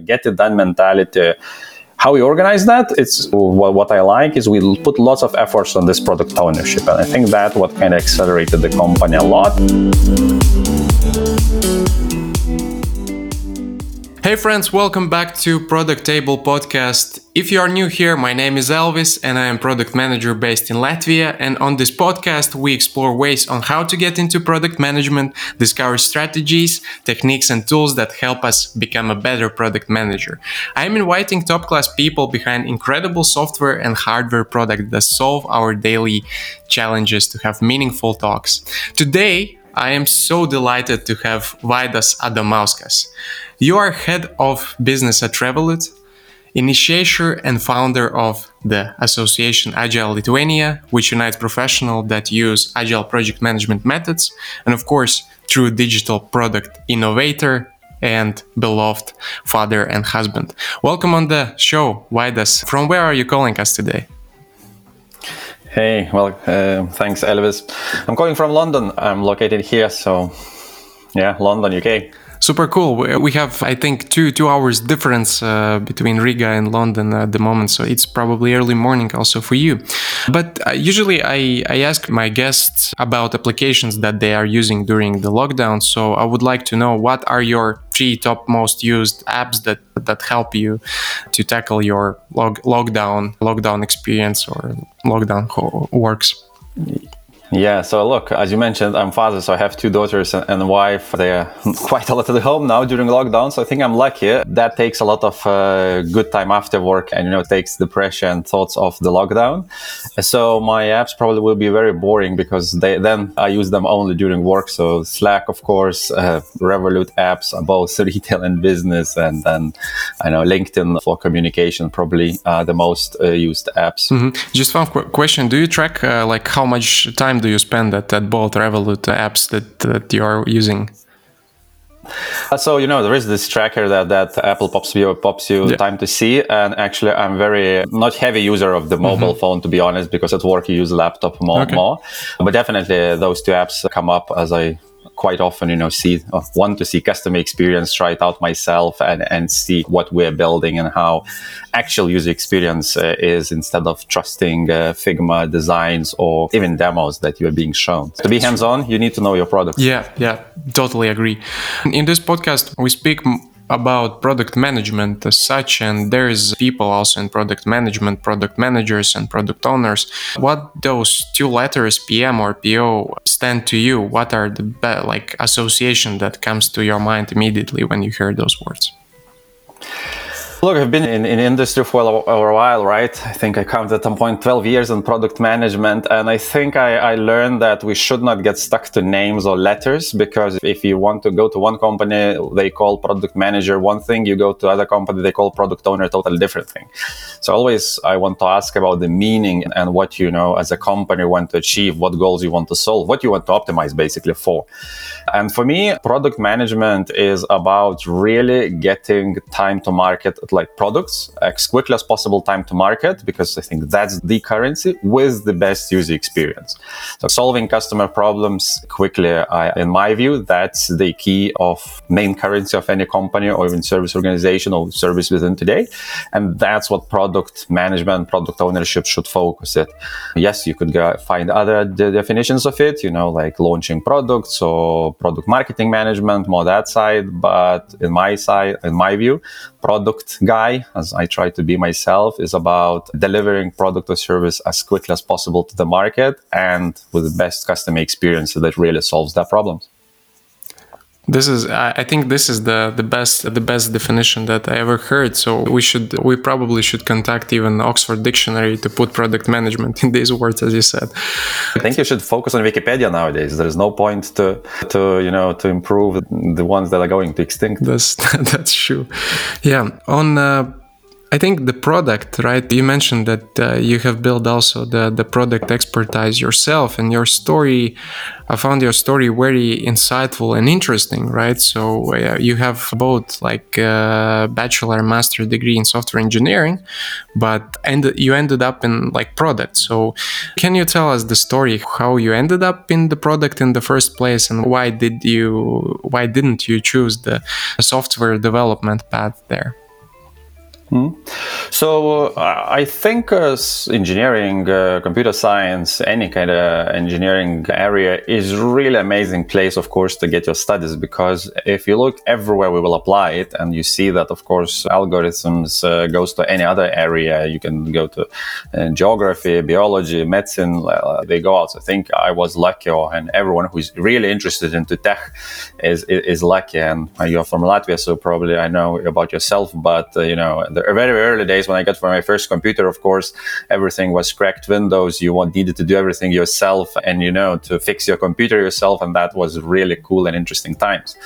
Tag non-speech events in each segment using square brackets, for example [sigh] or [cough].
get it done mentality. How we organize that, it's what I like is we put lots of efforts on this product ownership. And I think that what kind of accelerated the company a lot. Hey friends, welcome back to Product Table podcast. If you are new here, my name is Elvis and I am product manager based in Latvia. And on this podcast, we explore ways on how to get into product management, discover strategies, techniques, and tools that help us become a better product manager. I am inviting top class people behind incredible software and hardware products that solve our daily challenges to have meaningful talks. Today, I am so delighted to have Vaidas Adamauskas. You are head of business at Revolut, initiator and founder of the association Agile Lithuania, which unites professionals that use agile project management methods, and of course, true digital product innovator and beloved father and husband. Welcome on the show, Vaidas. From where are you calling us today? Hey, well, uh, thanks, Elvis. I'm calling from London. I'm located here, so yeah, London, UK super cool. We have, I think, two two hours difference uh, between Riga and London at the moment, so it's probably early morning also for you. But uh, usually, I I ask my guests about applications that they are using during the lockdown. So I would like to know what are your three top most used apps that that help you to tackle your log, lockdown lockdown experience or lockdown works. Yeah, so look, as you mentioned, I'm father, so I have two daughters and a wife. They're [laughs] quite a lot at home now during lockdown, so I think I'm lucky. That takes a lot of uh, good time after work and, you know, takes the pressure and thoughts off the lockdown. So my apps probably will be very boring because they, then I use them only during work. So Slack, of course, uh, Revolut apps, both [laughs] retail and business, and then I know LinkedIn for communication, probably uh, the most uh, used apps. Mm-hmm. Just one qu- question: Do you track uh, like how much time do you spend at, at both Revolut apps that, that you are using? Uh, so you know there is this tracker that that Apple pops you pops you yeah. time to see, and actually I'm very not heavy user of the mobile mm-hmm. phone to be honest because at work you use laptop more okay. more, but definitely those two apps come up as I quite often, you know, see uh, want to see customer experience, try it out myself, and and see what we're building and how actual user experience uh, is instead of trusting uh, Figma designs or even demos that you are being shown. To be hands-on, you need to know your product. Yeah, yeah, totally agree. In this podcast, we speak about product management as such and there is people also in product management product managers and product owners. What those two letters pm or po stand to you? What are the be- like association that comes to your mind immediately when you hear those words Look, I've been in, in industry for a, a, while, right? I think I counted at some point 12 years in product management. And I think I, I, learned that we should not get stuck to names or letters because if you want to go to one company, they call product manager one thing. You go to other company, they call product owner totally different thing. So always I want to ask about the meaning and what you know as a company want to achieve, what goals you want to solve, what you want to optimize basically for. And for me, product management is about really getting time to market like products as quickly as possible time to market because I think that's the currency with the best user experience. So solving customer problems quickly, I, in my view, that's the key of main currency of any company or even service organization or service within today. And that's what product management, product ownership should focus it. Yes, you could go find other de- definitions of it, you know, like launching products or product marketing management, more that side. But in my side, in my view, product guy, as I try to be myself, is about delivering product or service as quickly as possible to the market and with the best customer experience that really solves their problems. This is, I think, this is the the best the best definition that I ever heard. So we should, we probably should contact even Oxford Dictionary to put product management in these words, as you said. I think you should focus on Wikipedia nowadays. There is no point to to you know to improve the ones that are going to extinct. That's [laughs] that's true. Yeah. On uh, I think the product, right? You mentioned that uh, you have built also the, the product expertise yourself, and your story, I found your story very insightful and interesting, right? So uh, you have both like uh, bachelor master degree in software engineering, but end, you ended up in like product. So can you tell us the story how you ended up in the product in the first place, and why did you why didn't you choose the software development path there? Hmm. So uh, I think uh, engineering, uh, computer science, any kind of engineering area is really amazing place, of course, to get your studies because if you look everywhere, we will apply it, and you see that, of course, algorithms uh, goes to any other area. You can go to uh, geography, biology, medicine. Uh, they go out. So I think I was lucky, and everyone who's really interested into tech is is, is lucky. And you're from Latvia, so probably I know about yourself, but you know. The the very early days when I got my first computer, of course, everything was cracked Windows. You needed to do everything yourself and, you know, to fix your computer yourself. And that was really cool and interesting times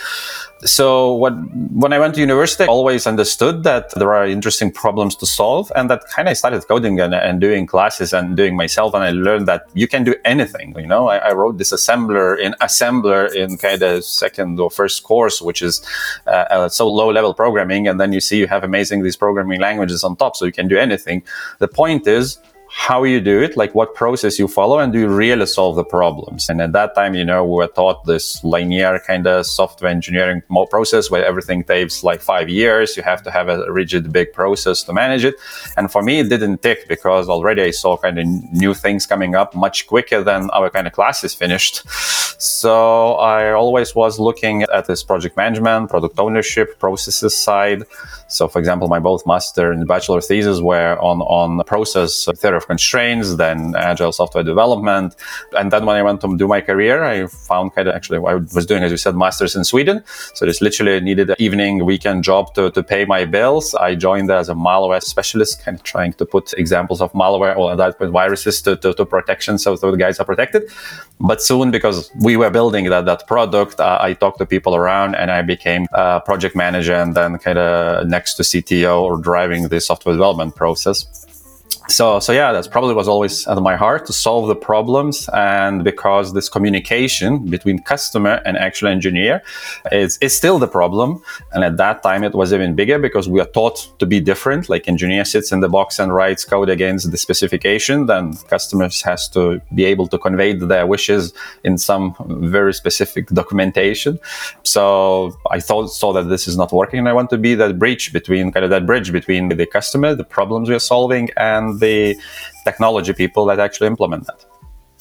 so what, when I went to university, I always understood that there are interesting problems to solve, and that kind of started coding and, and, doing classes and doing myself, and I learned that you can do anything. You know, I, I wrote this assembler in assembler in kind of second or first course, which is uh, uh, so low level programming, and then you see you have amazing these programming languages on top, so you can do anything. The point is how you do it, like what process you follow, and do you really solve the problems? And at that time, you know, we were taught this linear kind of software engineering process where everything takes like five years. You have to have a rigid, big process to manage it. And for me, it didn't tick because already I saw kind of new things coming up much quicker than our kind of classes finished. So I always was looking at this project management, product ownership, processes side. So, for example, my both master and bachelor thesis were on on process theory of constraints, then agile software development, and then when I went to do my career, I found kind of actually I was doing, as you said, masters in Sweden. So this literally needed an evening weekend job to, to pay my bills. I joined as a malware specialist, kind of trying to put examples of malware or that viruses to, to, to protection, so, so the guys are protected. But soon, because we were building that that product, uh, I talked to people around, and I became a project manager, and then kind of next to CTO or driving the software development process so so yeah that's probably was always at my heart to solve the problems. And because this communication between customer and actual engineer is, is still the problem. And at that time it was even bigger because we are taught to be different. Like engineer sits in the box and writes code against the specification. Then customers has to be able to convey their wishes in some very specific documentation. So i thought saw that this is not working. And i want to be that bridge between kind of that bridge between the customer the problems we are solving and the technology people that actually implement that,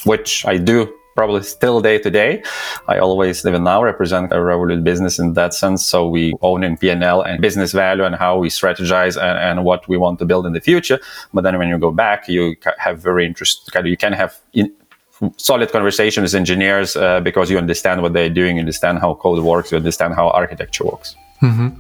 which I do probably still day to day. I always, even now, represent a Revolut business in that sense. So we own in P&L and business value and how we strategize and, and what we want to build in the future. But then when you go back, you have very interesting, you can have in, solid conversations with engineers uh, because you understand what they're doing, you understand how code works, you understand how architecture works. Mm-hmm.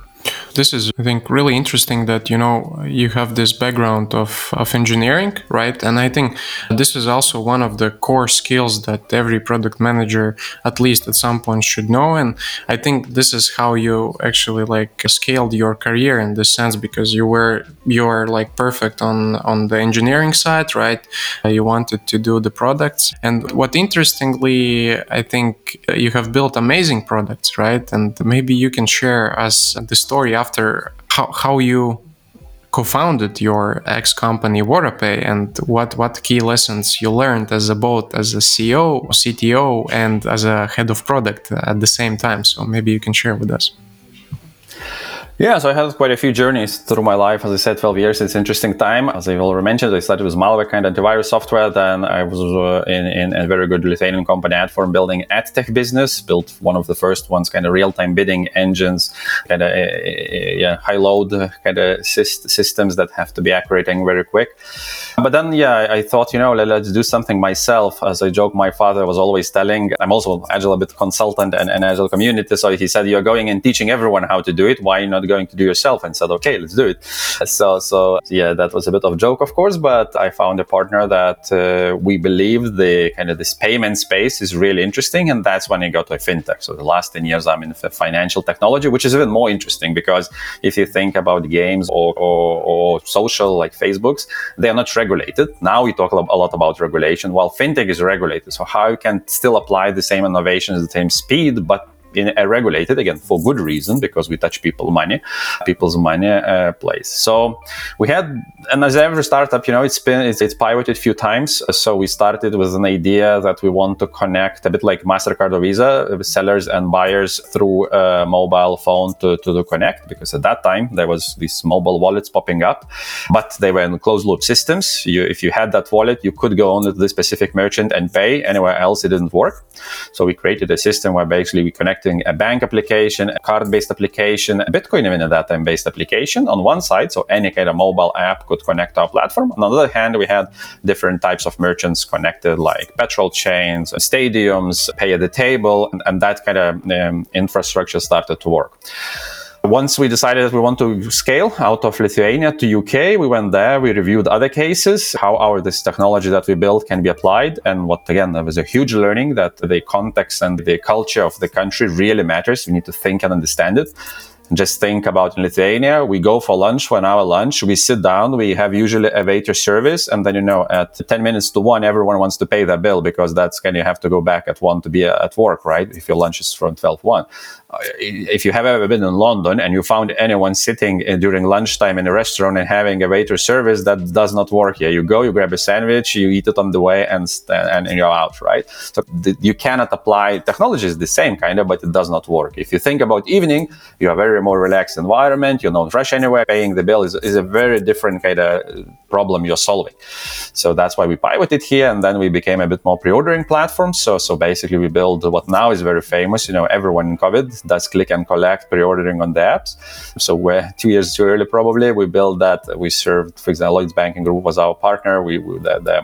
This is, I think, really interesting that you know you have this background of, of engineering, right? And I think this is also one of the core skills that every product manager, at least at some point, should know. And I think this is how you actually like scaled your career in this sense because you were you're like perfect on on the engineering side, right? You wanted to do the products, and what interestingly, I think you have built amazing products, right? And maybe you can share us the story story after how, how you co-founded your ex company WaterPay and what what key lessons you learned as a both as a CEO, CTO, and as a head of product at the same time. So maybe you can share with us. Yeah, so I had quite a few journeys through my life. As I said, 12 years, it's an interesting time. As I've already mentioned, I started with malware kind of antivirus software. Then I was uh, in, in, a very good Lithuanian company, Adform, building ad tech business, built one of the first ones, kind of real time bidding engines, kind of uh, yeah, high load kind of systems that have to be accurate and very quick. But then, yeah, I thought, you know, let, us do something myself. As I joke, my father was always telling, I'm also Agile a bit consultant and, and Agile community. So he said, you're going and teaching everyone how to do it. Why not going to do yourself and said, okay, let's do it. So, so yeah, that was a bit of a joke, of course, but I found a partner that uh, we believe the kind of this payment space is really interesting. And that's when I got to fintech. So the last 10 years, I'm in financial technology, which is even more interesting because if you think about games or, or, or social like Facebooks, they are not regulated. Now we talk a lot about regulation while fintech is regulated. So how you can still apply the same innovations, the same speed, but in regulated again for good reason because we touch people money, people's money uh, place. So we had, and as every startup, you know, it's been it's, it's pivoted a few times. So we started with an idea that we want to connect a bit like Mastercard or Visa, sellers and buyers through a mobile phone to to connect because at that time there was these mobile wallets popping up, but they were in closed loop systems. You, if you had that wallet, you could go only to the specific merchant and pay. Anywhere else, it didn't work. So we created a system where basically we're connecting a bank application, a card-based application, a Bitcoin even a time based application on one side. So any kind of mobile app could connect to our platform. On the other hand, we had different types of merchants connected, like petrol chains, stadiums, pay at the table, and, and that kind of um, infrastructure started to work. Once we decided that we want to scale out of Lithuania to UK, we went there, we reviewed other cases, how our this technology that we built can be applied. And what again, there was a huge learning that the context and the culture of the country really matters. We need to think and understand it just think about in Lithuania, we go for lunch an hour lunch, we sit down, we have usually a waiter service, and then you know at 10 minutes to one, everyone wants to pay their bill because that's of you have to go back at one to be at work, right? If your lunch is from 12 1. Uh, if you have ever been in London and you found anyone sitting during lunchtime in a restaurant and having a waiter service, that does not work here. You go, you grab a sandwich, you eat it on the way, and and, and you're out, right? So you cannot apply technology is the same kind of, but it does not work. If you think about evening, you are very more relaxed environment. You don't rush anywhere. Paying the bill is, is a very different kind of problem you're solving. So that's why we pivoted here, and then we became a bit more pre-ordering platform. So so basically, we build what now is very famous. You know, everyone in COVID does click and collect pre-ordering on the apps. So we're two years too early, probably. We built that. We served, for example, Lloyd's Banking Group was our partner. We, we the, the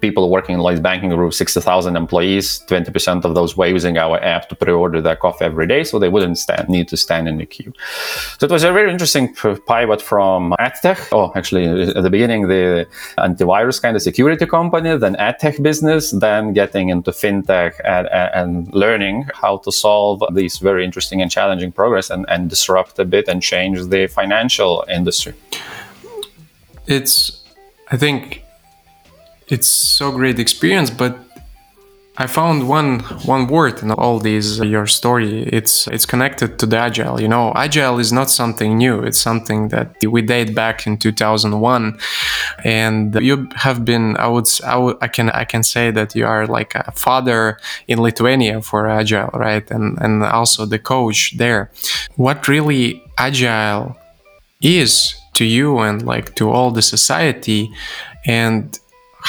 people working in Lloyd's Banking Group, 60,000 employees, 20% of those were using our app to pre-order their coffee every day, so they wouldn't stand, need to stand in the queue. So it was a very interesting pivot from AdTech, oh, actually at the beginning, the antivirus kind of security company, then AdTech business, then getting into FinTech and, and learning how to solve these very interesting and challenging progress and, and disrupt a bit and change the financial industry. It's, I think it's so great experience but I found one one word in all these uh, your story. It's it's connected to the agile. You know, agile is not something new. It's something that we date back in 2001, and you have been. I would I, would, I can I can say that you are like a father in Lithuania for agile, right? And and also the coach there. What really agile is to you and like to all the society, and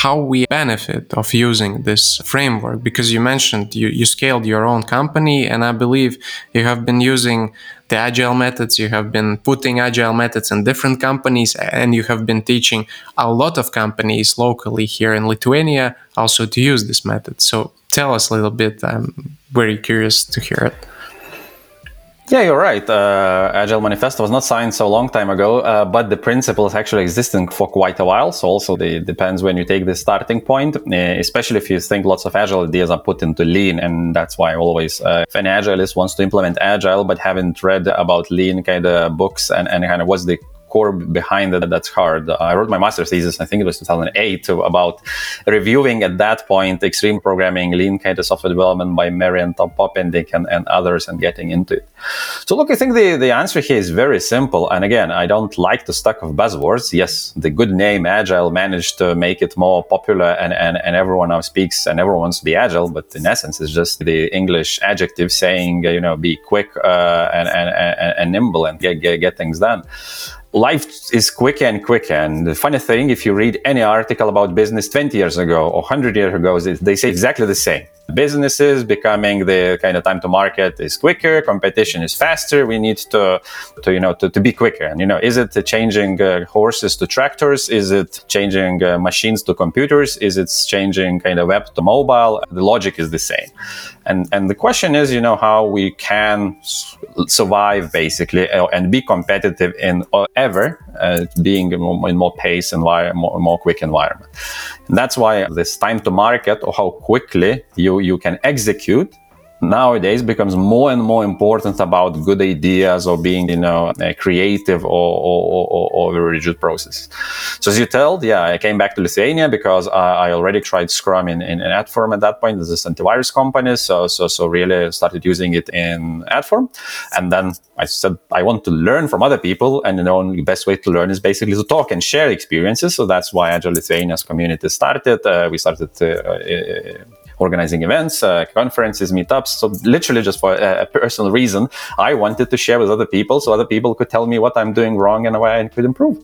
how we benefit of using this framework because you mentioned you, you scaled your own company and i believe you have been using the agile methods you have been putting agile methods in different companies and you have been teaching a lot of companies locally here in lithuania also to use this method. So tell us a little bit um, i'm very curious to hear it yeah, you're right. Uh, Agile Manifesto was not signed so long time ago, uh, but the principles actually existing for quite a while. So also it depends when you take the starting point, uh, especially if you think lots of Agile ideas are put into Lean. And that's why always, uh, if an Agileist wants to implement Agile, but haven't read about Lean kind of books and, and kind of what's the core behind it that's hard. I wrote my master's thesis, I think it was 2008, about reviewing at that point extreme programming, lean kind of software development by Marian Tom Poppendieck and, and others and getting into it. So look, I think the, the answer here is very simple. And again, I don't like the stuck of buzzwords. Yes, the good name Agile managed to make it more popular and, and, and everyone now speaks and everyone wants to be Agile, but in essence, it's just the English adjective saying, you know, be quick uh, and, and, and, and nimble and get, get, get things done life is quicker and quicker. And the funny thing, if you read any article about business 20 years ago or 100 years ago, they say exactly the same. Businesses becoming the kind of time to market is quicker competition is faster. We need to, to you know to, to be quicker. And you know is it changing uh, horses to tractors? Is it changing uh, machines to computers? Is it changing kind of web to mobile? The logic is the same and and the question is you know how we can survive basically uh, and be competitive in uh, ever uh, being in more, in more pace environment more, more quick environment. And that's why this time to market or how quickly you, you can execute nowadays becomes more and more important about good ideas or being, you know, creative or, or, or, or very rigid process. So as you told, yeah, I came back to Lithuania because I, I already tried Scrum in, in, in Adform at that point. This is antivirus company. So, so, so really started using it in Adform. And then I said, I want to learn from other people. And the only best way to learn is basically to talk and share experiences. So that's why Agile Lithuania's community started. Uh, we started uh, organizing events, uh, conferences, meetups. So literally just for a, a, personal reason, I wanted to share with other people so other people could tell me what I'm doing wrong and why I could improve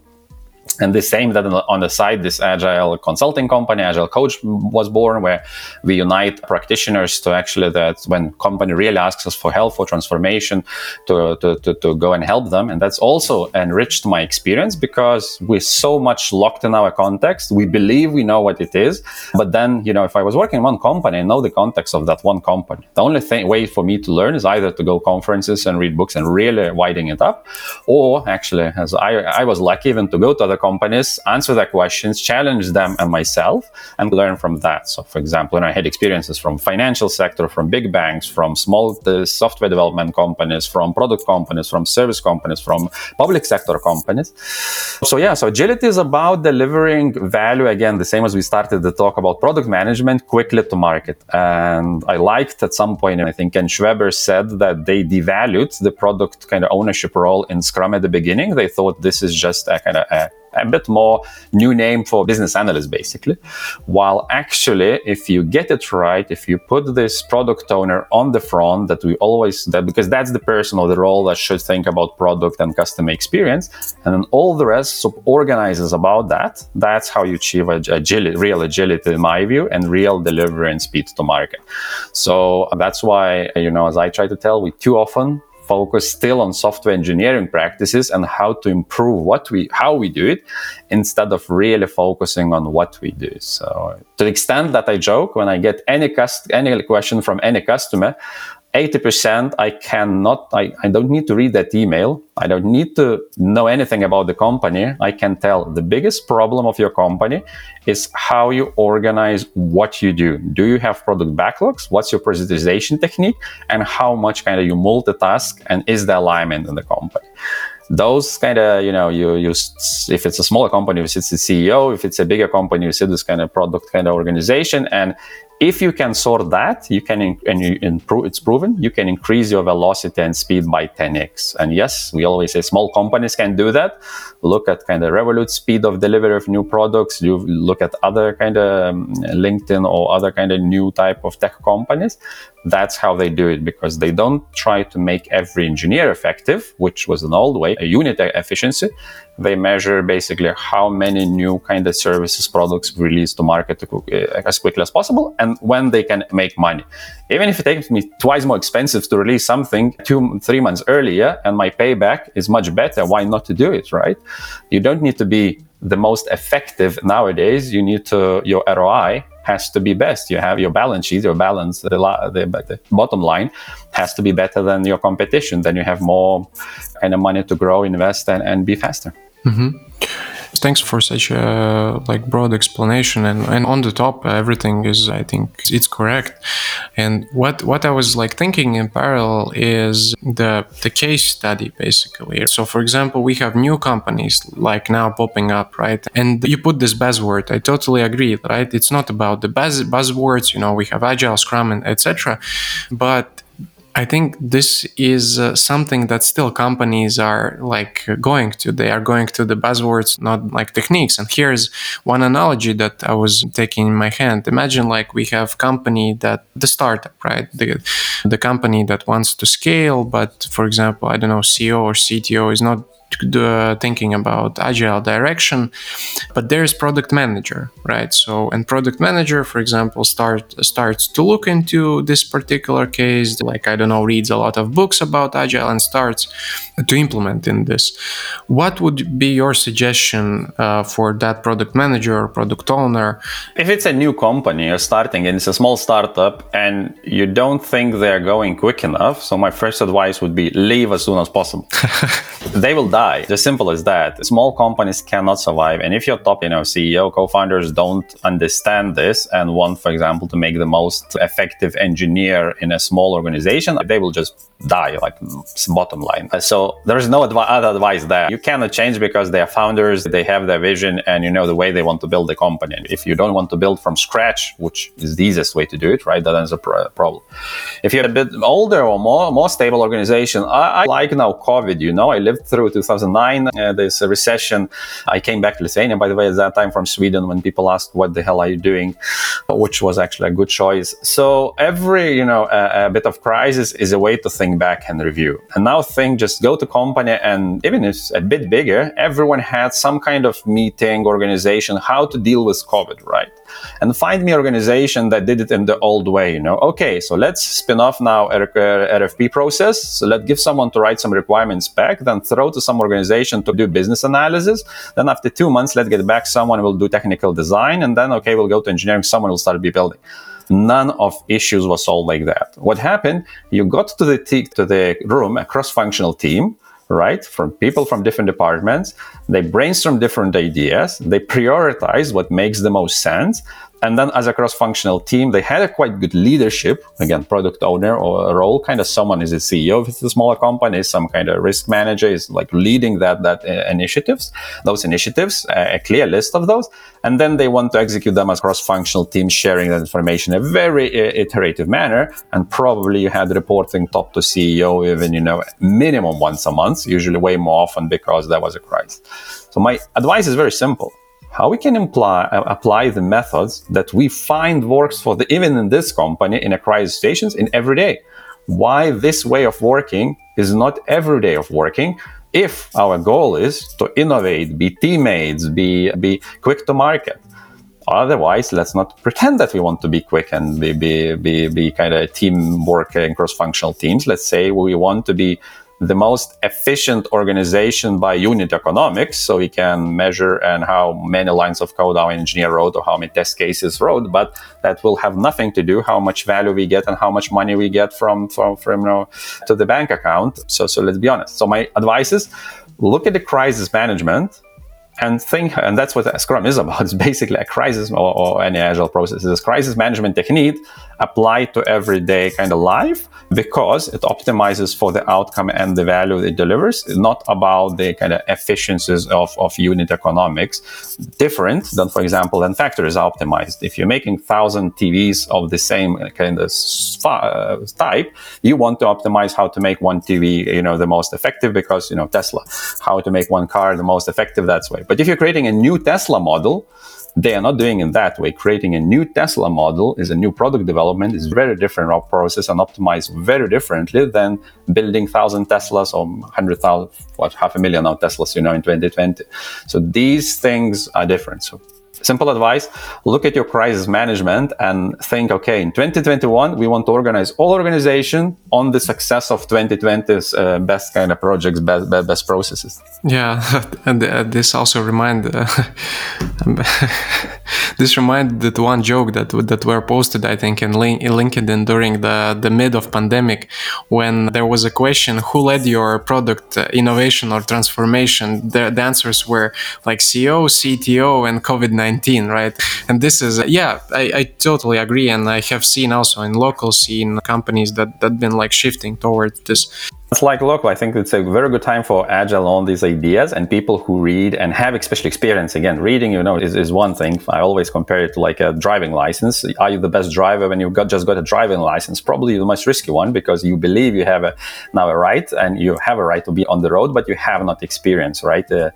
and the same that on the side this agile consulting company agile coach was born where we unite practitioners to actually that when company really asks us for help for transformation to, to, to, to, go and help them. And that's also enriched my experience because we're so much locked in our context. We believe we know what it is. But then you know if i was working in one company i know the context of that one company. The only thing, way for me to learn is either to go conferences and read books and really widen it up or actually as i, I was lucky even to go to other companies, answer their questions, challenge them and myself, and learn from that. So, for example, when I had experiences from financial sector, from big banks, from small uh, software development companies, from product companies, from service companies, from public sector companies. So, yeah, so agility is about delivering value again, the same as we started the talk about product management quickly to market. And I liked at some point, I think Ken Schwaber said that they devalued the product kind of ownership role in Scrum at the beginning. They thought this is just a kind of a a bit more new name for business analyst, basically. While actually, if you get it right, if you put this product owner on the front, that we always that because that's the person or the role that should think about product and customer experience, and then all the rest sub organizes about that. That's how you achieve agility, real agility, in my view, and real delivery and speed to market. So that's why you know, as I try to tell, we too often focus still on software engineering practices and how to improve what we how we do it instead of really focusing on what we do. So to the extent that i joke when i get any cust- any question from any customer 80% I cannot, I, I don't need to read that email. I don't need to know anything about the company. I can tell the biggest problem of your company is how you organize what you do. Do you have product backlogs? What's your prioritization technique? And how much kind of you multitask and is the alignment in the company? those kind of you know you you if it's a smaller company you sit the ceo if it's a bigger company you sit this kind of product kind of organization and if you can sort that you can and you improve it's proven you can increase your velocity and speed by 10x and yes we always say small companies can do that. Look at kind of revolut speed of delivery of new products. You look at other kind of um, linkedin or other kind of new type of tech companies that's how they do it because they don't try to make every engineer effective, which was an old way, a unit efficiency. They measure basically how many new kind of services products release to market eh, as quickly as possible and when they can make money. Even if it takes me twice more expensive to release something two, three months earlier and my payback is much better, why not to do it, right? You don't need to be the most effective nowadays. You need to, your ROI has to be best. You have your balance sheet, your balance, the, the, the, bottom line has to be better than your competition. Then you have more kind of money to grow, invest, and, and be faster. Mm-hmm. Thanks for such a like broad explanation and, and on the top everything is I think it's correct. And what what I was like thinking in parallel is the the case study basically. So for example, we have new companies like now popping up, right? And you put this buzzword. I totally agree, right? It's not about the buzz buzzwords, you know, we have agile, scrum and etc. But I think this is uh, something that still companies are like going to. They are going to the buzzwords, not like techniques. And here's one analogy that I was taking in my hand. Imagine like we have company that the startup, right? The the company that wants to scale, but for example, I don't know, CEO or CTO is not uh, thinking about agile direction but there's product manager right? So and product manager for example start starts to look into this particular case. Like i don't know reads a lot of books about agile and starts to implement in this. What would be your suggestion uh, for that product manager or product owner? If it's a new company you're starting and it's a small startup and you don't think they're going quick enough so my first advice would be leave as soon as possible. [laughs] They will die die. As simple as that. Small companies cannot survive. And if your top, you know, CEO, co-founders don't understand this and want, for example, to make the most effective engineer in a small organization, they will just die, like bottom line. So there's no advi- other advice there. You cannot change because they are founders, they have their vision, and you know the way they want to build the company. If you don't want to build from scratch, which is the easiest way to do it, right, then a pr- problem. If you're a bit older or more more stable organization, I, I like now COVID. You know, I lived through 2009, uh, this recession. I came back to Lithuania, by the way, at that time from Sweden. When people asked, "What the hell are you doing?" which was actually a good choice. So every you know a, a bit of crisis is a way to think back and review. And now think, just go to company, and even if it's a bit bigger, everyone had some kind of meeting, organization, how to deal with COVID, right? And find me organization that did it in the old way. You know, okay, so let's spin off now RFP uh, process. So let's give someone to write some requirements back, then throw to some organization to do business analysis. Then after two months, let's get back someone will do technical design, and then okay, we'll go to engineering. Someone will start be building none of issues was solved like that. What happened? You got to the t- to the room, a cross-functional team, right? From people from different departments. They brainstorm different ideas. They prioritize what makes the most sense. And then as a cross-functional team, they had a quite good leadership, again, product owner or a role, kind of someone is a CEO if it's a smaller company, some kind of risk manager is like leading that, that uh, initiatives, those initiatives, uh, a clear list of those. And then they want to execute them as cross-functional teams, sharing that information in a very uh, iterative manner. And probably you had reporting top to CEO, even, you know, minimum once a month, usually way more often because there was a crisis. So my advice is very simple how we can imply, uh, apply the methods that we find works for the even in this company in a crisis situations in every day. Why this way of working is not every day of working. If our goal is to innovate, be teammates, be be quick to market. Otherwise, let's not pretend that we want to be quick and be be be, be kind of teamwork and cross-functional teams. Let's say we want to be the most efficient organization by unit economics. So we can measure and how many lines of code our engineer wrote or how many test cases wrote, but that will have nothing to do how much value we get and how much money we get from from, from you know, to the bank account. So so let's be honest. So my advice is look at the crisis management and think, and that's what Scrum is about. [laughs] It's basically a crisis or, or any agile process. It's a crisis management technique applied to everyday kind of life because it optimizes for the outcome and the value it delivers, it's not about the kind of efficiencies of, of unit economics. Different than, for example, when factories are optimized. If you're making thousand TVs of the same kind of uh, type, you want to optimize how to make one TV, you know, the most effective because, you know, Tesla, how to make one car the most effective that's way. But if you're creating a new Tesla model, they are not doing it that way. Creating a new Tesla model is a new product development, is very different process and optimized very differently than building thousand Teslas or hundred thousand, what half a million of Teslas, you know, in 2020. So these things are different. So simple advice look at your crisis management and think okay in 2021 we want to organize all organization on the success of 2020's uh, best kind of projects best, best processes yeah [laughs] and uh, this also remind uh, [laughs] this reminded that one joke that that were posted i think in, link, in linkedin during the the mid of pandemic when there was a question who led your product uh, innovation or transformation the, the answers were like ceo cto and covid-19 right? And this is, yeah, I, I totally agree. And I have seen also in local scene companies that, that been like shifting towards this it's like local. I think it's a very good time for agile on these ideas and people who read and have especially experience. Again, reading, you know, is, is one thing. I always compare it to like a driving license. Are you the best driver when you got just got a driving license? Probably the most risky one because you believe you have a now a right and you have a right to be on the road, but you have not experience, right? Uh,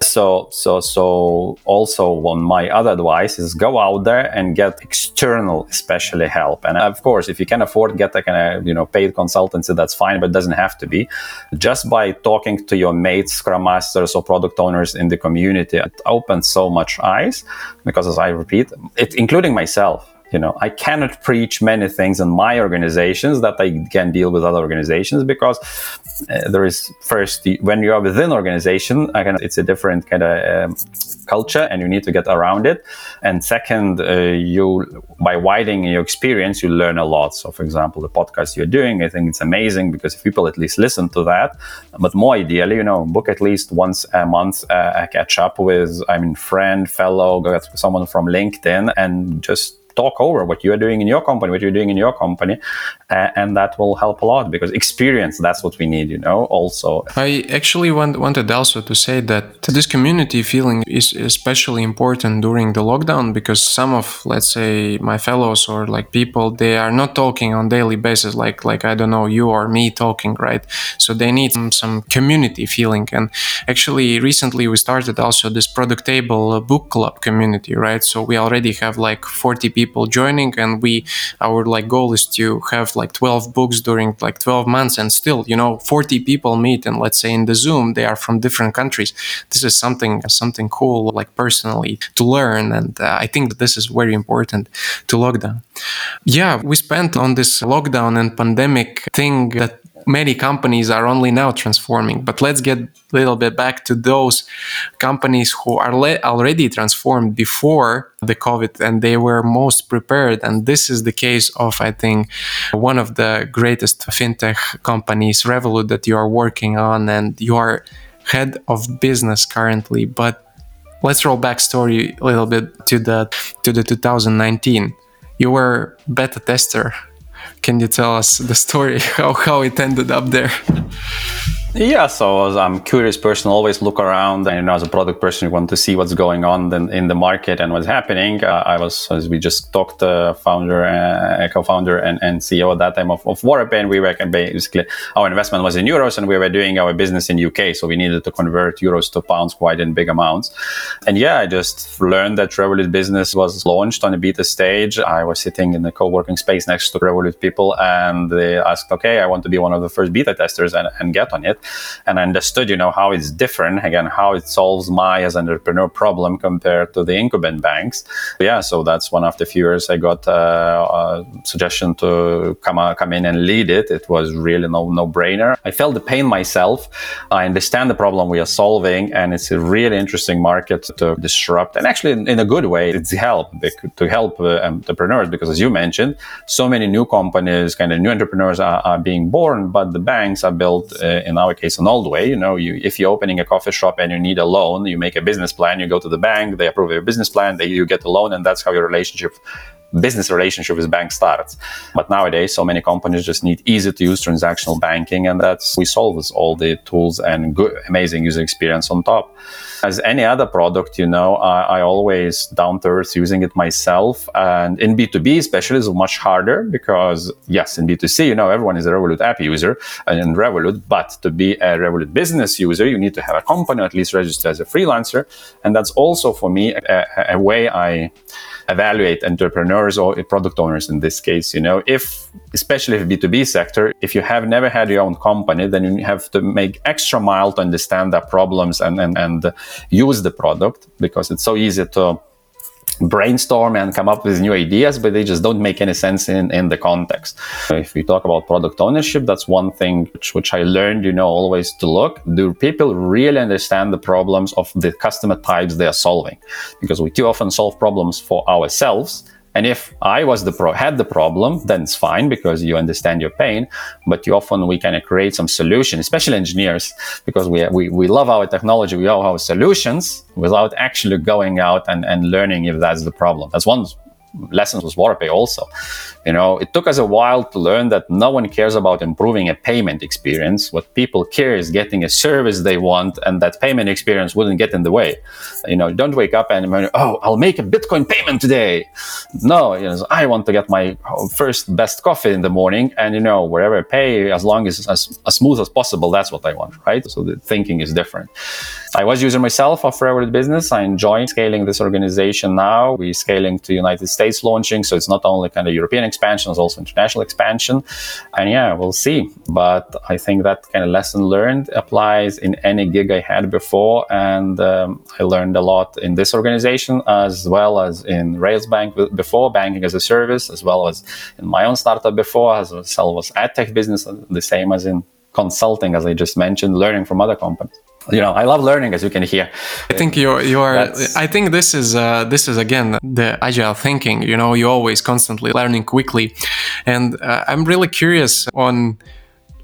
so so so also one my other advice is go out there and get external, especially help. And of course, if you can afford get a kind of you know paid consultancy, that's fine, but doesn't have to to be. Just by talking to your mates, scrum masters, or product owners in the community, it opens so much eyes because, as I repeat, it, including myself, you know i cannot preach many things in my organizations that i can deal with other organizations because uh, there is first when you are within organization again it's a different kind of um, culture and you need to get around it. And second uh, you by widening your experience you learn a lot. So for example the podcast you're doing i think it's amazing because if people at least listen to that but more ideally you know book at least once a month uh, a catch up with i mean friend fellow someone from linkedin and just talk over what you're doing in your company, what you're doing in your company, uh, and that will help a lot because experience that's what we need, you know. Also, I actually want, wanted also to say that this community feeling is especially important during the lockdown because some of, let's say, my fellows or like people, they are not talking on daily basis, like like I don't know you or me talking, right? So they need some, some community feeling, and actually recently we started also this product table book club community, right? So we already have like 40 people people joining and we our like goal is to have like 12 books during like 12 months and still you know 40 people meet and let's say in the zoom they are from different countries. This is something something cool like personally to learn and uh, i think that this is very important to lockdown. Yeah we spent on this lockdown and pandemic thing that many companies are only now transforming. But let's get a little bit back to those companies who are le- already transformed before the COVID and they were most prepared. And this is the case of, I think, one of the greatest fintech companies, Revolut, that you are working on and you are head of business currently. But let's roll back story a little bit to the to the 2019. You were beta tester can you tell us the story [laughs] how, how it ended up there? Yeah, so as I'm curious person, always look around, and you know, as a product person, you want to see what's going on in, the market and what's happening. Uh, I was, as we just talked, uh, founder, uh, co-founder, and, and CEO at that time of, of we were basically our investment was in euros, and we were doing our business in UK, so we needed to convert euros to pounds quite in big amounts. And yeah, I just learned that Revolut business was launched on a beta stage. I was sitting in the co-working space next to Revolut people, and they asked, "Okay, I want to be one of the first beta testers and, and get on it." And I understood, you know, how it's different. Again, how it solves my as an entrepreneur problem compared to the incumbent banks. Yeah, so that's one of the few years I got uh, a suggestion to come uh, come in and lead it. It was really no no brainer. I felt the pain myself. I understand the problem we are solving, and it's a really interesting market to disrupt. And actually, in, in a good way, it's help to help uh, entrepreneurs because, as you mentioned, so many new companies, kind of new entrepreneurs are, are being born, but the banks are built, uh, in our case, on old way. You know, you if you're opening a coffee shop and you need a loan, you make a business plan, you go to the bank, they approve your business plan, they, you get a loan, and that's how your relationship business relationship with bank starts. But nowadays, so many companies just need easy to use transactional banking, and that's we solve with all the tools and good, amazing user experience on top. As any other product, you know, I, I always down to earth using it myself. And in B2B, especially, is much harder because, yes, in B2C, you know, everyone is a Revolut app user and in Revolut, but to be a Revolut business user, you need to have a company, at least register as a freelancer. And that's also for me a, a way I evaluate entrepreneurs or product owners in this case. You know, if, especially if B2B sector, if you have never had your own company, then you have to make extra mile to understand the problems and, and, and use the product because it's so easy to brainstorm and come up with new ideas, but they just don't make any sense in, in the context. If we talk about product ownership, that's one thing which, which I learned, you know, always to look. Do people really understand the problems of the customer types they are solving? Because we too often solve problems for ourselves and if I was the pro had the problem, then it's fine because you understand your pain. But you often we kind of create some solution, especially engineers, because we, we, we love our technology, we love our solutions without actually going out and, and learning if that's the problem. That's one lessons with WarrowPay also. You know, it took us a while to learn that no one cares about improving a payment experience. What people care is getting a service they want, and that payment experience wouldn't get in the way. You know, don't wake up and oh, I'll make a Bitcoin payment today. No, you know, I want to get my first best coffee in the morning, and you know, wherever I pay, as long as as, as smooth as possible, that's what I want, right? So the thinking is different. I was user myself of Revolut Business. I enjoy scaling this organization now. We're scaling to United States States launching. So it's not only kind of European expansion, it's also international expansion. And yeah, we'll see. But I think that kind of lesson learned applies in any gig I had before. And um, I learned a lot in this organization as well as in Railsbank before, banking as a service, as well as in my own startup before, as well as ad tech business, the same as in consulting, as I just mentioned, learning from other companies you know i love learning as you can hear. I think you're you're i think this is uh, this is again the agile thinking you know you're always constantly learning quickly. And uh, i'm really curious on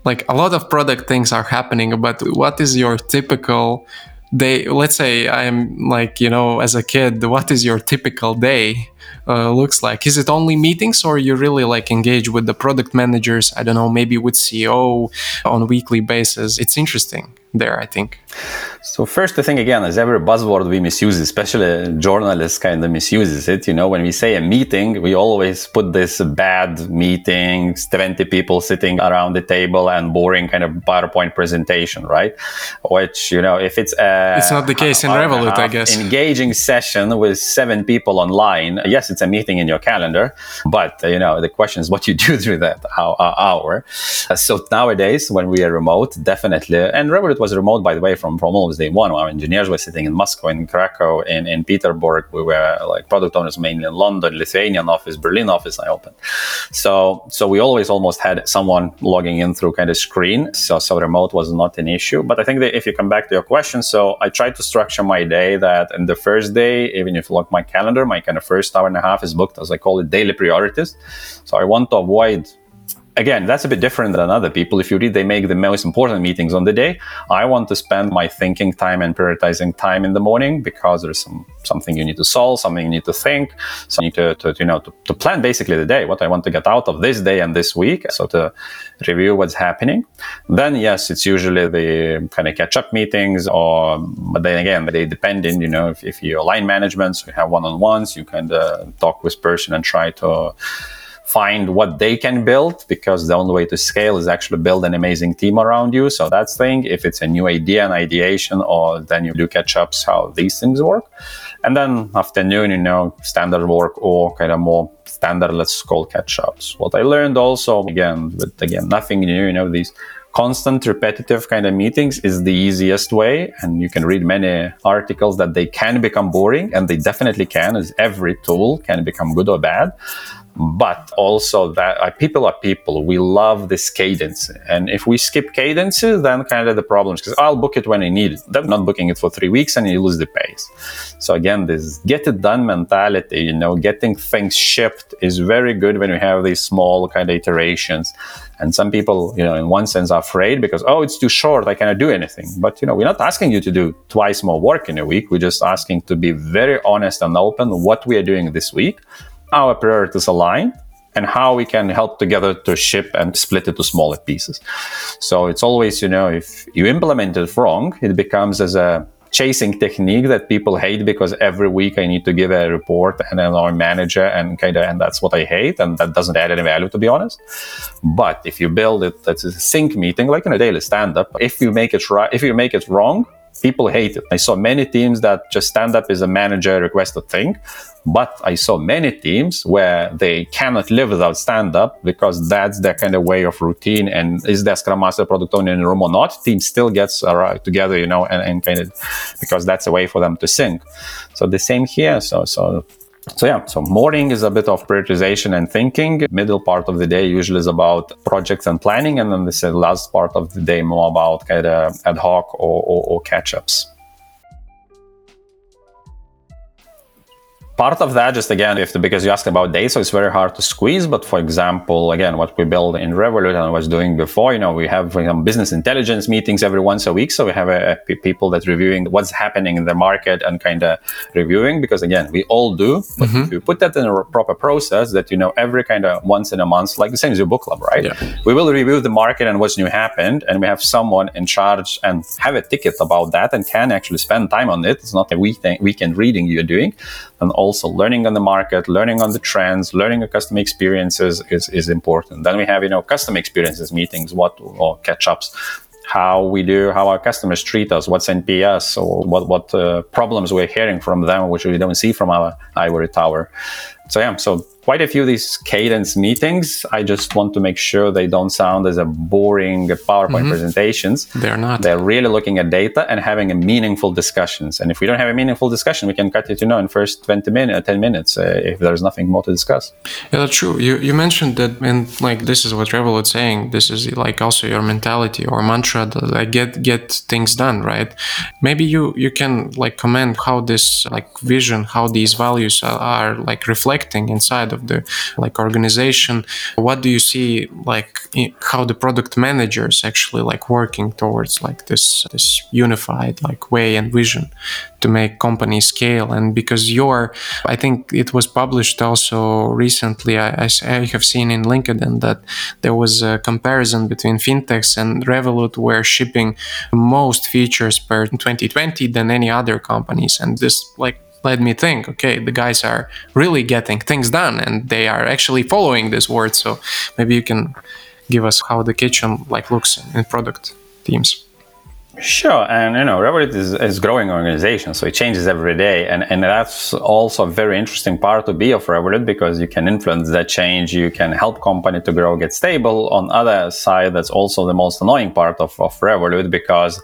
like a lot of product things are happening but what is your typical day let's say i'm like you know as a kid what is your typical day uh, looks like? Is it only meetings or you really like engage with the product managers i don't know maybe with ceo on weekly basis? It's interesting there, I think. So first, the thing again is every buzzword we misuse, especially journalists kind of misuses it. You know, when we say a meeting, we always put this bad meeting, 20 people sitting around the table and boring kind of PowerPoint presentation, right? Which, you know, if it's a... It's not the case in Revolut, I guess. Engaging session with seven people online. Yes, it's a meeting in your calendar, but, you know, the question is what you [laughs] do through that uh, hour. So nowadays, when we are remote, definitely, and Revolut was remote, by the way, from, from almost day one. Our engineers were sitting in Moscow, in Krakow, in, in Petersburg. We were like product owners mainly in London, Lithuanian office, Berlin office I opened. So, so we always almost had someone logging in through kind of screen. So, so remote was not an issue. But I think that if you come back to your question, so I try to structure my day that in the first day, even if you look my calendar, my kind of first hour and a half is booked as I call it daily priorities. So I want to avoid again, that's a bit different than other people. If you read, they make the most important meetings on the day. I want to spend my thinking time and prioritizing time in the morning because there's some something you need to solve, something you need to think, so you to, to you know to, to, plan basically the day, what I want to get out of this day and this week. So to review what's happening. Then yes, it's usually the kind of catch up meetings, or but then again, they depend in you know if, if you align management, so you have one on ones, you of talk with person and try to find what they can build because the only way to scale is actually build an amazing team around you. So that's thing. If it's a new idea and ideation, or then you do catch ups how these things work. And then afternoon, you know, standard work or kind of more standard, let's call catch ups. What I learned also, again, but again, nothing new, you know, these constant repetitive kind of meetings is the easiest way and you can read many articles that they can become boring and they definitely can as every tool can become good or bad but also that uh, people are people. We love this cadence, and if we skip cadences, then kind of the problems because I'll book it when I need it. I'm not booking it for three weeks, and you lose the pace. So again, this get it done mentality, you know, getting things shipped is very good when you have these small kind of iterations. And some people, you know, in one sense, are afraid because oh, it's too short, I cannot do anything. But you know, we're not asking you to do twice more work in a week. We're just asking to be very honest and open what we are doing this week our priorities align and how we can help together to ship and split it to smaller pieces. So it's always, you know, if you implement it wrong, it becomes as a chasing technique that people hate because every week I need to give a report and then our manager and kind of and that's what I hate and that doesn't add any value to be honest. But if you build it that's a sync meeting like in a daily stand up, if you make it right if you make it wrong, people hate it. I saw many teams that just stand up as a manager request a thing, but I saw many teams where they cannot live without stand up because that's their kind of way of routine. And is there Scrum Master product owner in the room or not? Team still gets together, you know, and, and kind of because that's a way for them to sync. So the same here. So so so yeah, so morning is a bit of prioritization and thinking. Middle part of the day usually is about projects and planning, and then the last part of the day more about kind of ad hoc or, or, or catch ups. Part of that, just again, if the, because you asked about data, so it's very hard to squeeze. But for example, again, what we build in Revolut and I was doing before, you know, we have example, business intelligence meetings every once a week. So we have a, a people that reviewing what's happening in the market and kind of reviewing because again, we all do. But mm-hmm. if you put that in a proper process that, you know, every kind of once in a month, like the same as your book club, right? Yeah. We will review the market and what's new happened. And we have someone in charge and have a ticket about that and can actually spend time on it. It's not a weekend, weekend reading you're doing and also learning on the market, learning on the trends, learning the customer experiences is, is important. Then we have, you know, customer experiences meetings, what or catch ups, how we do, how our customers treat us, what's NPS, or what what uh, problems we're hearing from them, which we don't see from our ivory tower. so yeah, so quite a few of these cadence meetings. I just want to make sure they don't sound as a boring PowerPoint mm-hmm. presentations. They're not. They're really looking at data and having a meaningful discussions. And if we don't have a meaningful discussion, we can cut it, you know, in first 20 minutes, 10 minutes, uh, if there's nothing more to discuss. Yeah, that's true. You, you mentioned that, and like, this is what Revolut saying. This is like also your mentality or mantra that like get, get things done, right? Maybe you, you can like comment how this like vision, how these values are, are like reflecting inside of the like organization. What do you see like how the product managers actually like working towards like this this unified like way and vision to make companies scale? And because you're i think it was published also recently I, I, have seen in linkedin that there was a comparison between fintechs and revolut were shipping most features per 2020 than any other companies. And this like led me think okay the guys are really getting things done and they are actually following this word so maybe you can give us how the kitchen like looks in product teams Sure, and you know, Revolut is, is growing organization, so it changes every day, and and that's also a very interesting part to be of Revolut because you can influence that change, you can help company to grow, get stable. On other side, that's also the most annoying part of of Revolut because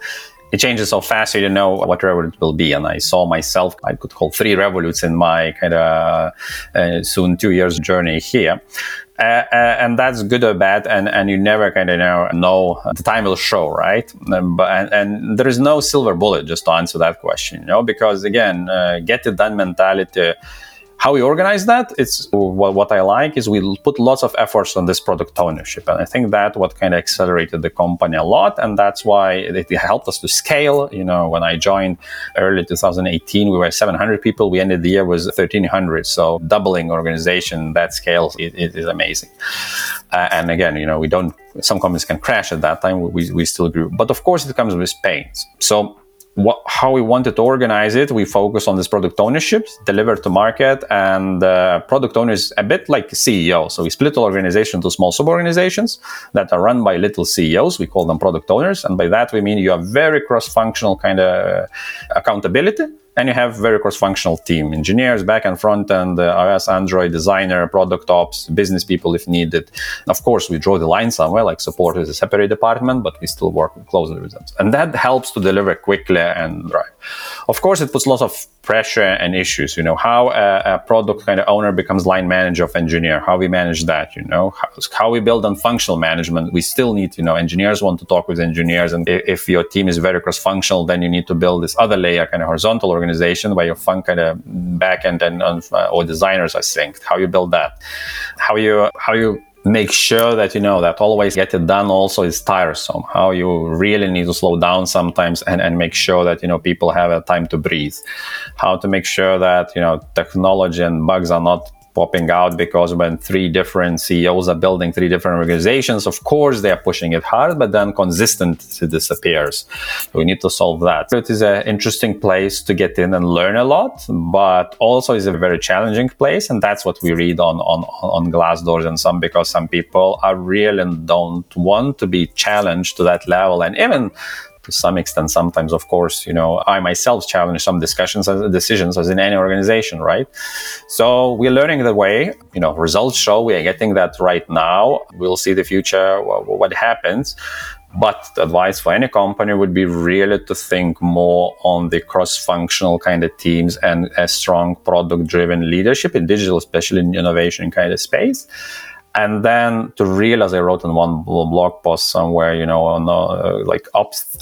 it changes so fast you don't know what revolut will be. And i saw myself i could call three revoluts in my kind of uh, soon two years journey here. Uh, uh, and that's good or bad and, and you never kind of know, know the time will show right? Um, but and, and, there is no silver bullet just to answer that question you know? Because again uh, get it done mentality how we organize that it's what i like is we put lots of efforts on this product ownership. And i think that what kind of accelerated the company a lot. And that's why it helped us to scale. You know when i joined early 2018 we were 700 people. We ended the year with 1300 so doubling organization that scale it, it is amazing. Uh, and again you know we don't some companies can crash at that time. We, we still grew. But of course it comes with pains. So what, how we wanted to organize it, we focus on this product ownership, deliver to market, and uh, product owners a bit like CEO. So we split the organization to small sub organizations that are run by little CEOs. We call them product owners, and by that we mean you have very cross-functional kind of accountability and you have very cross-functional team engineers back and front end uh, ios android designer product ops business people if needed. Of course we draw the line somewhere like support is a separate department but we still work closely with them. And that helps to deliver quickly and drive of course it puts lots of pressure and issues you know how a, a, product kind of owner becomes line manager of engineer how we manage that you know how, how, we build on functional management. We still need you know engineers want to talk with engineers and if, if your team is very cross functional then you need to build this other layer kind of horizontal organization where your fun kind of backend and uh, or designers are synced how you build that. How you how you make sure that you know that always get it done also is tiresome. How you really need to slow down sometimes and, and make sure that you know people have a time to breathe. How to make sure that you know technology and bugs are not popping out because when three different CEOs are building three different organizations, of course they are pushing it hard, but then consistency disappears. We need to solve that. It is an interesting place to get in and learn a lot, but also is a very challenging place, and that's what we read on on on Glassdoors and some because some people are real and don't want to be challenged to that level, and even to some extent sometimes of course you know i myself challenge some discussions and decisions as in any organization right? So we're learning the way you know results show we are getting that right now. We'll see the future what happens. But the advice for any company would be really to think more on the cross-functional kind of teams and a strong product-driven leadership in digital, especially in innovation kind of space and then to realize i wrote in one blog post somewhere you know on uh, like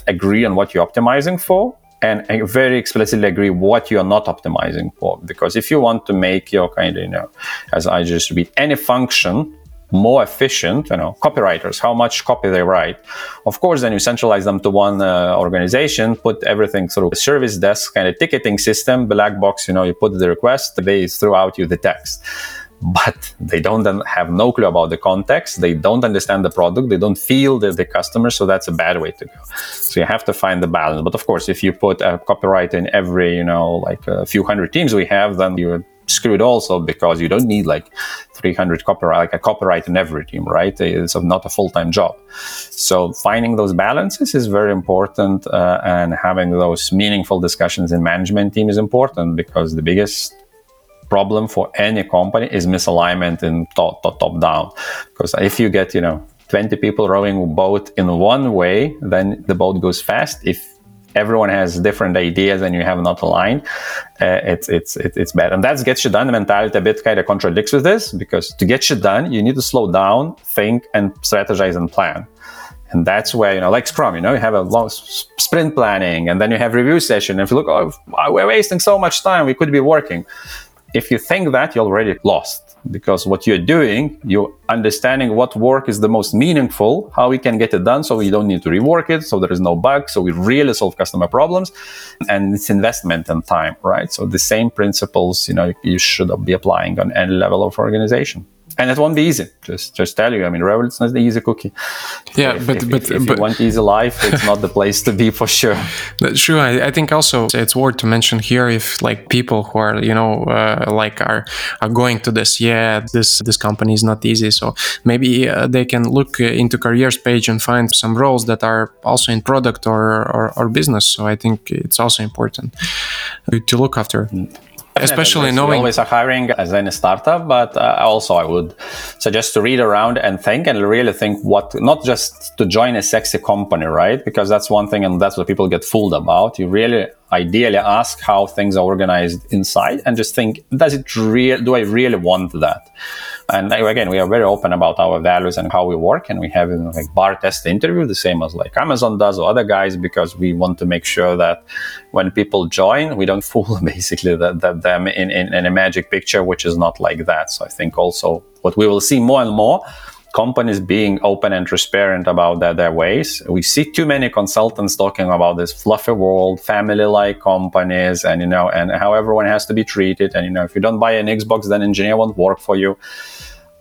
agree on what you're optimizing for and very explicitly agree what you're not optimizing for. Because if you want to make your kind of you know as i just read any function more efficient you know copywriters how much copy they write of course then you centralize them to one uh, organization put everything through a service desk kind of ticketing system black box you know you put the request they throw out you the text but they don't have no clue about the context. They don't understand the product. They don't feel the, the customer so that's a bad way to go. So you have to find the balance. But of course if you put a copyright in every you know like a few hundred teams we have then you're screwed also because you don't need like 300 copyright like a copyright in every team right? It's not a full-time job. So finding those balances is very important uh, and having those meaningful discussions in management team is important because the biggest problem for any company is misalignment in top, top, top down. Because if you get, you know, 20 people rowing a boat in one way, then the boat goes fast. If everyone has different ideas and you have not aligned, uh, it's, it's, it's bad. And that's gets you done mentality a bit kind of contradicts with this because to get you done, you need to slow down, think and strategize and plan. And that's where, you know, like Scrum, you know, you have a long sprint planning and then you have review session. And if you look, oh, we're wasting so much time, we could be working. If you think that, you're already lost because what you're doing, you're understanding what work is the most meaningful, how we can get it done so we don't need to rework it, so there is no bug, so we really solve customer problems. And it's investment and time, right? So the same principles, you know, you should be applying on any level of organization and it won't be easy. Just just tell you. I mean, Revolut's not the easy cookie. Yeah, if, but if, but if, if but, you want easy life, it's not the place to be for sure. [laughs] That's true. I, I, think also it's worth to mention here if like people who are you know uh, like are are going to this. Yeah, this this company is not easy. So maybe uh, they can look into careers page and find some roles that are also in product or or, or business. So I think it's also important to look after. Mm especially knowing we always are hiring as any startup but uh, also i would suggest to read around and think and really think what not just to join a sexy company right? Because that's one thing and that's what people get fooled about. You really ideally ask how things are organized inside and just think does it real do i really want that and again, we are very open about our values and how we work. And we have you know, like bar test interview, the same as like Amazon does or other guys, because we want to make sure that when people join, we don't [laughs] fool basically them in, in, in a magic picture, which is not like that. So I think also what we will see more and more companies being open and transparent about their, their ways. We see too many consultants talking about this fluffy world, family-like companies, and you know, and how everyone has to be treated. And you know, if you don't buy an Xbox, then engineer won't work for you.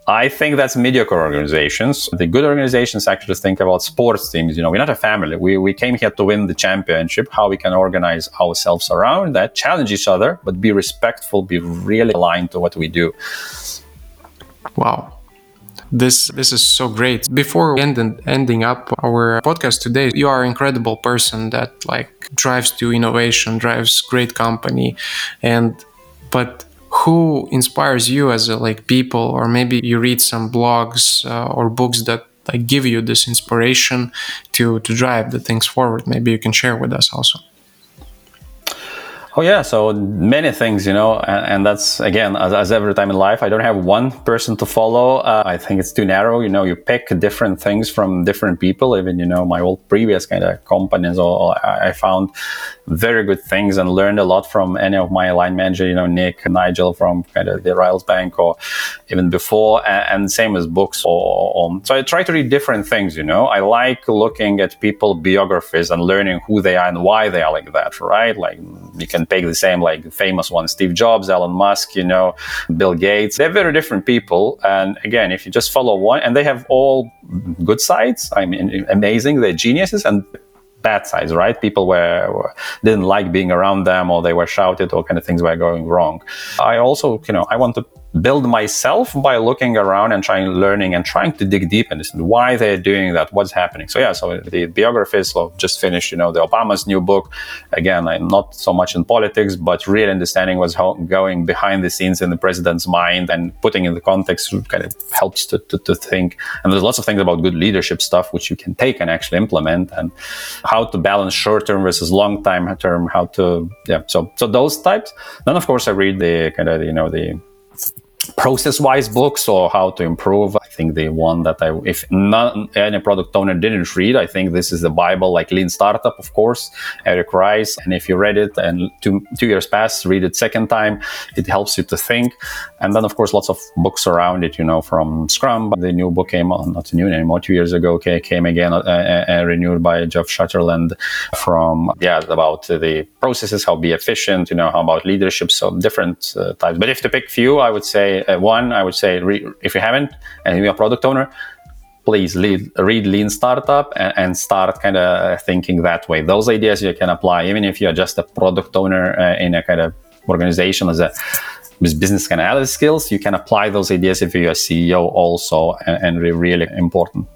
I think that's mediocre organizations. The good organizations actually think about sports teams. You know, we're not a family. We, we came here to win the championship, how we can organize ourselves around that, challenge each other, but be respectful, be really aligned to what we do. Wow. This this is so great. Before ending ending up our podcast today, you are an incredible person that like drives to innovation, drives great company, and but who inspires you as a like people? Or maybe you read some blogs uh, or books that like give you this inspiration to to drive the things forward. Maybe you can share with us also Oh yeah, so many things, you know, and, and that's again, as, as, every time in life, I don't have one person to follow. Uh, I think it's too narrow. You know, you pick different things from different people. Even you know, my old previous kind of companies, or I found very good things and learned a lot from any of my line manager. You know, Nick, Nigel from kind of the Railsbank, or even before, and, and same as books. Or, or so I try to read different things. You know, I like looking at people biographies and learning who they are and why they are like that. Right, like you can take the same like famous ones steve jobs elon musk you know bill gates they're very different people and again if you just follow one and they have all good sides i mean amazing they're geniuses and bad sides, right? People were, were, didn't like being around them, or they were shouted, or kind of things were going wrong. I also, you know, I want to build myself by looking around and trying learning and trying to dig deep into why they're doing that what's happening. So yeah so the biographies so just finished you know the obama's new book. Again i'm not so much in politics but really understanding what's going behind the scenes in the president's mind and putting in the context kind of helps to, to, to think. And there's lots of things about good leadership stuff which you can take and actually implement and how to balance short term versus long time term how to yeah so so those types. Then of course i read the kind of you know the process-wise books or how to improve. I think the one that I, if not any product owner didn't read, I think this is the Bible, like Lean Startup, of course, Eric Ries. And if you read it and two two years pass, read it second time, it helps you to think. And then, of course, lots of books around it. You know, from Scrum, the new book came on, not new anymore, two years ago, okay, came again, uh, uh, uh, renewed by Jeff Sutherland. From yeah, about the processes, how be efficient. You know, how about leadership, so different uh, types. But if to pick few, I would say uh, one, I would say re- if you haven't and you're a product owner, please lead, read Lean Startup and, and start kind of thinking that way. Those ideas you can apply even if you're just a product owner uh, in a kind of organization as a with business analysis skills. You can apply those ideas if you're a CEO also, and, and really important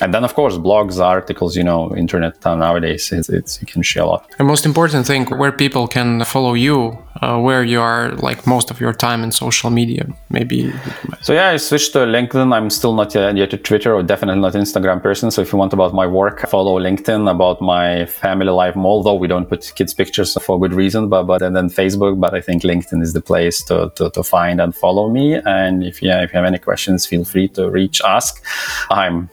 and then of course blogs articles you know internet nowadays it's, it's you can share a lot the most important thing where people can follow you uh, where you are like most of your time in social media. Maybe. So yeah, I switched to LinkedIn. I'm still not yet, yet a Twitter or definitely not Instagram person. So if you want about my work, follow LinkedIn. About my family life, although we don't put kids pictures for good reason, but but and then Facebook. But I think LinkedIn is the place to, to, to find and follow me. And if yeah, if you have any questions, feel free to reach ask. I'm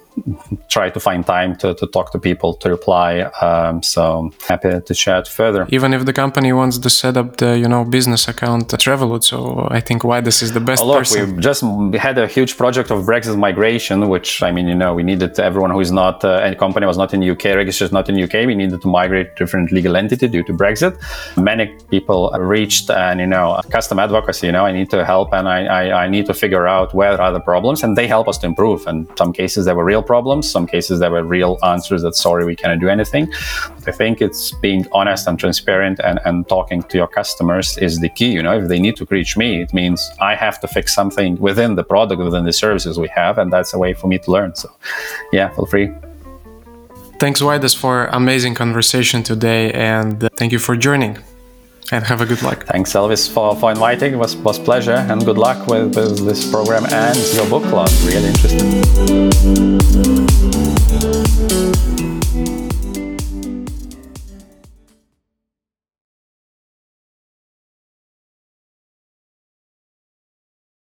try to find time to, to talk to people to reply. Um, so happy to chat further. Even if the company wants to set up the you know business account at Revolut so I think Vaidas is the best oh, look, person. we just had a huge project of Brexit migration which I mean you know we needed everyone who is not uh, any company was not in the UK registered not in the UK we needed to migrate different legal entity due to Brexit. Many people reached and you know custom advocacy you know I need to help and I, I, I need to figure out where are the problems and they help us to improve. And some cases there were real problems. Some cases there were real answers that sorry, we cannot do anything. But I think it's being honest and transparent and, and talking to your customers is the key. You know, if they need to reach me, it means I have to fix something within the product, within the services we have, and that's a way for me to learn. So yeah, feel free. Thanks, Vaidas, for amazing conversation today, and thank you for joining and have a good luck. Thanks, Elvis, for, for inviting. It was, was pleasure and good luck with, with this program and your book club. Really interesting.